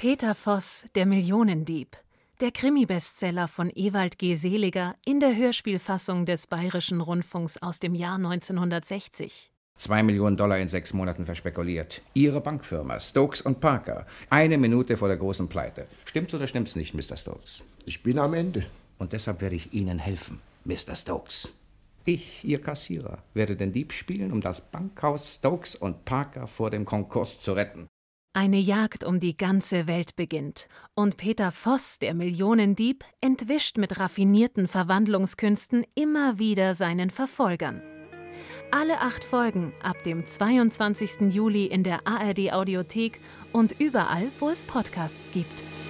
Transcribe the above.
Peter Voss, der Millionendieb. Der Krimi-Bestseller von Ewald G. Seliger in der Hörspielfassung des Bayerischen Rundfunks aus dem Jahr 1960. Zwei Millionen Dollar in sechs Monaten verspekuliert. Ihre Bankfirma, Stokes und Parker. Eine Minute vor der großen Pleite. Stimmt's oder stimmt's nicht, Mr. Stokes? Ich bin am Ende. Und deshalb werde ich Ihnen helfen, Mr. Stokes. Ich, Ihr Kassierer, werde den Dieb spielen, um das Bankhaus Stokes und Parker vor dem Konkurs zu retten. Eine Jagd um die ganze Welt beginnt und Peter Voss, der Millionendieb, entwischt mit raffinierten Verwandlungskünsten immer wieder seinen Verfolgern. Alle acht Folgen ab dem 22. Juli in der ARD Audiothek und überall, wo es Podcasts gibt.